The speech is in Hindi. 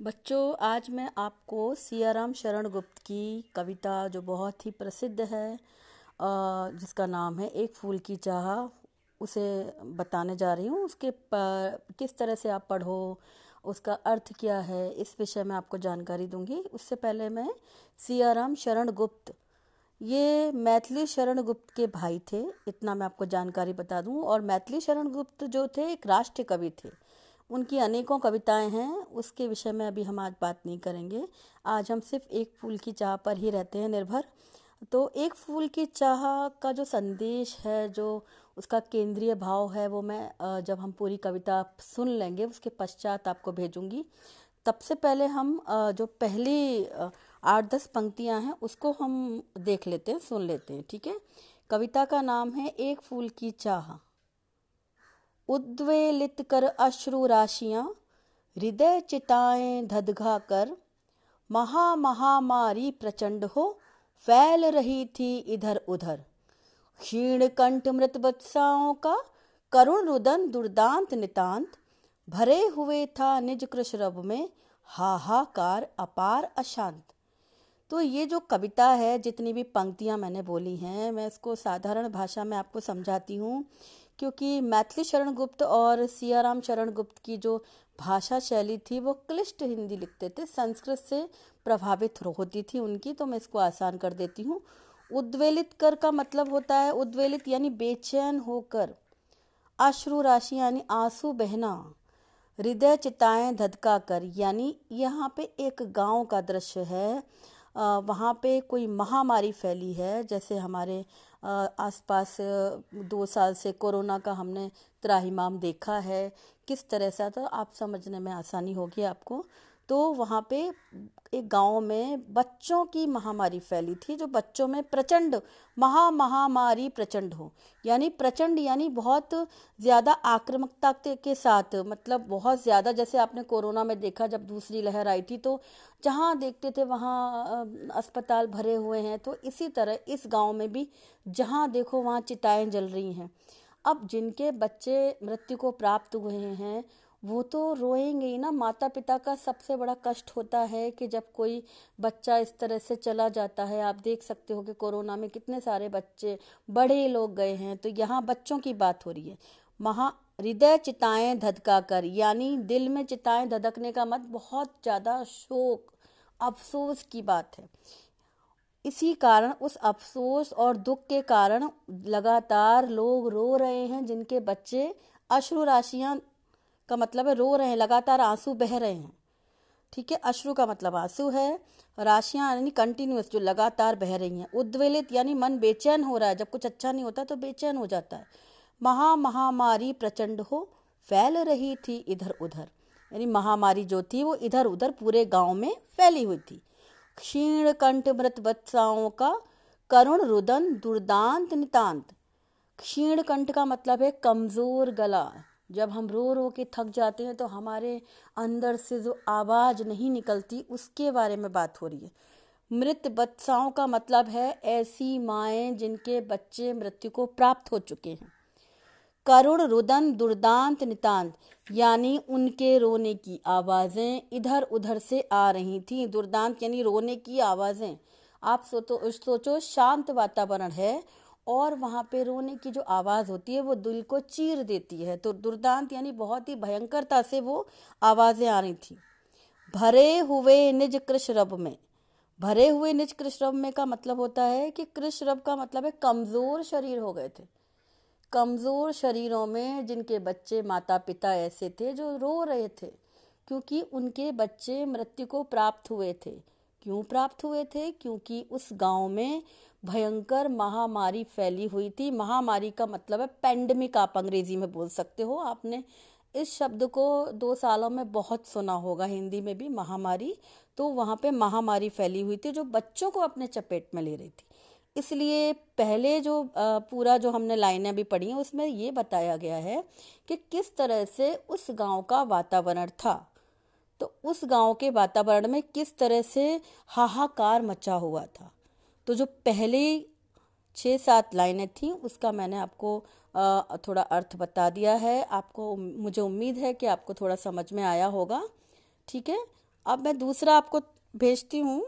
बच्चों, आज मैं आपको सियाराम शरण गुप्त की कविता जो बहुत ही प्रसिद्ध है जिसका नाम है एक फूल की चाह, उसे बताने जा रही हूँ। उसके किस तरह से आप पढ़ो, उसका अर्थ क्या है, इस विषय में आपको जानकारी दूँगी। उससे पहले मैं सियाराम शरण गुप्त ये मैथिली शरण गुप्त के भाई थे, इतना मैं आपको जानकारी बता दूँ। और मैथिली शरण गुप्त जो थे, एक राष्ट्र कवि थे। उनकी अनेकों कविताएँ हैं, उसके विषय में अभी हम आज बात नहीं करेंगे। आज हम सिर्फ़ एक फूल की चाह पर ही रहते हैं निर्भर। तो एक फूल की चाह का जो संदेश है, जो उसका केंद्रीय भाव है, वो मैं जब हम पूरी कविता सुन लेंगे, उसके पश्चात आपको भेजूँगी। तब से पहले हम जो पहली आठ दस पंक्तियाँ हैं, उसको हम देख लेते हैं, सुन लेते हैं, ठीक है? कविता का नाम है एक फूल की चाह। उद्वेलित कर अश्रु राशियाँ, हृदय चिताएँ धदघा कर, महा महामारी प्रचंड हो, फैल रही थी इधर उधर। क्षीण कंठ मृत बत्साओं का, करुण रुदन दुर्दांत नितांत, भरे हुए था निज कृषरभ में हाहाकार अपार अशांत। तो ये जो कविता है, जितनी भी पंक्तियाँ मैंने बोली हैं, मैं इसको साधारण भाषा में आपको समझाती हूँ। क्योंकि मैथिली शरण गुप्त और सियाराम शरण गुप्त की जो भाषा शैली थी, वो क्लिष्ट हिंदी लिखते थे, संस्कृत से प्रभावित होती थी उनकी तो मैं इसको आसान कर देती हूँ। उद्वेलित कर का मतलब होता है, उद्वेलित यानी बेचैन होकर। अश्रु राशि यानी आँसू बहना, हृदय चिताएँ धधका कर यानी यहाँ पे एक गाँव का दृश्य है। वहाँ पे कोई महामारी फैली है, जैसे हमारे आसपास दो साल से कोरोना का हमने त्राहिमाम देखा है। किस तरह से? तो आप समझने में आसानी होगी आपको। तो वहाँ पे एक गाँव में बच्चों की महामारी फैली थी, जो बच्चों में प्रचंड महा महामारी प्रचंड हो। यानी प्रचंड यानी बहुत ज़्यादा आक्रामकता के साथ मतलब बहुत ज़्यादा, जैसे आपने कोरोना में देखा जब दूसरी लहर आई थी तो जहाँ देखते थे वहाँ अस्पताल भरे हुए हैं। तो इसी तरह इस गाँव में भी जहाँ देखो वहाँ चिताएँ जल रही हैं। अब जिनके बच्चे मृत्यु को प्राप्त हुए हैं वो तो रोएँगे ही ना। माता पिता का सबसे बड़ा कष्ट होता है कि जब कोई बच्चा इस तरह से चला जाता है, आप देख सकते हो कि कोरोना में कितने सारे बच्चे, बड़े लोग गए हैं। तो यहाँ बच्चों की बात हो रही है। महा हृदय चिताएँ धधका कर यानी दिल में चिताएँ धधकने का मत, बहुत ज़्यादा शोक, अफसोस की बात है। इसी कारण, उस अफसोस और दुख के कारण लगातार लोग रो रहे हैं, जिनके बच्चे अश्रु राशियाँ का मतलब है, रो रहे हैं, लगातार आँसू बह रहे हैं। ठीक है? अश्रु का मतलब आँसू है, राशियाँ यानी कंटिन्यूस जो लगातार बह रही हैं। उद्वेलित यानी मन बेचैन हो रहा है। जब कुछ अच्छा नहीं होता तो बेचैन हो जाता है। महा महामारी प्रचंड हो, फैल रही थी इधर उधर यानी महामारी जो थी, वो इधर उधर पूरे गाँव में फैली हुई थी। क्षीण कंठ मृत बत्साओं का करुण रुदन दुर्दांत नितांत। क्षीण कंठ का मतलब है कमज़ोर गला। जब हम रो रो के थक जाते हैं तो हमारे अंदर से जो आवाज़ नहीं निकलती, उसके बारे में बात हो रही है। मृत बत्साओं का मतलब है ऐसी माएँ जिनके बच्चे मृत्यु को प्राप्त हो चुके हैं। करुण रुदन दुर्दांत नितांत, यानी उनके रोने की आवाज़ें इधर उधर से आ रही थी। दुर्दांत यानी रोने की आवाज़ें। आप सोचो सोचो, शांत वातावरण है और वहाँ पे रोने की जो आवाज़ होती है वो दिल को चीर देती है। तो दुर्दांत यानी बहुत ही भयंकरता से वो आवाज़ें आ रही थी। भरे हुए निज कृष्णरब में। भरे हुए निज कृष्णरब में का मतलब होता है कि कृष्णरब का मतलब है कमज़ोर शरीर हो गए थे। कमज़ोर शरीरों में जिनके बच्चे माता पिता ऐसे थे जो रो रहे थे, क्योंकि उनके बच्चे मृत्यु को प्राप्त हुए थे। क्यों प्राप्त हुए थे? क्योंकि उस गाँव में भयंकर महामारी फैली हुई थी। महामारी का मतलब है पेंडेमिक आप अंग्रेज़ी में बोल सकते हो। आपने इस शब्द को दो सालों में बहुत सुना होगा, हिंदी में भी महामारी। तो वहाँ पे महामारी फैली हुई थी जो बच्चों को अपने चपेट में ले रही थी। इसलिए पहले जो पूरा जो हमने लाइनें भी पढ़ी हैं, उसमें ये बताया गया है कि किस तरह से उस गाँव का वातावरण था। तो उस गाँव के वातावरण में किस तरह से हाहाकार मचा हुआ था? तो जो पहली छः सात लाइनें थी, उसका मैंने आपको थोड़ा अर्थ बता दिया है। आपको, मुझे उम्मीद है कि आपको थोड़ा समझ में आया होगा। ठीक है? अब मैं दूसरा आपको भेजती हूँ।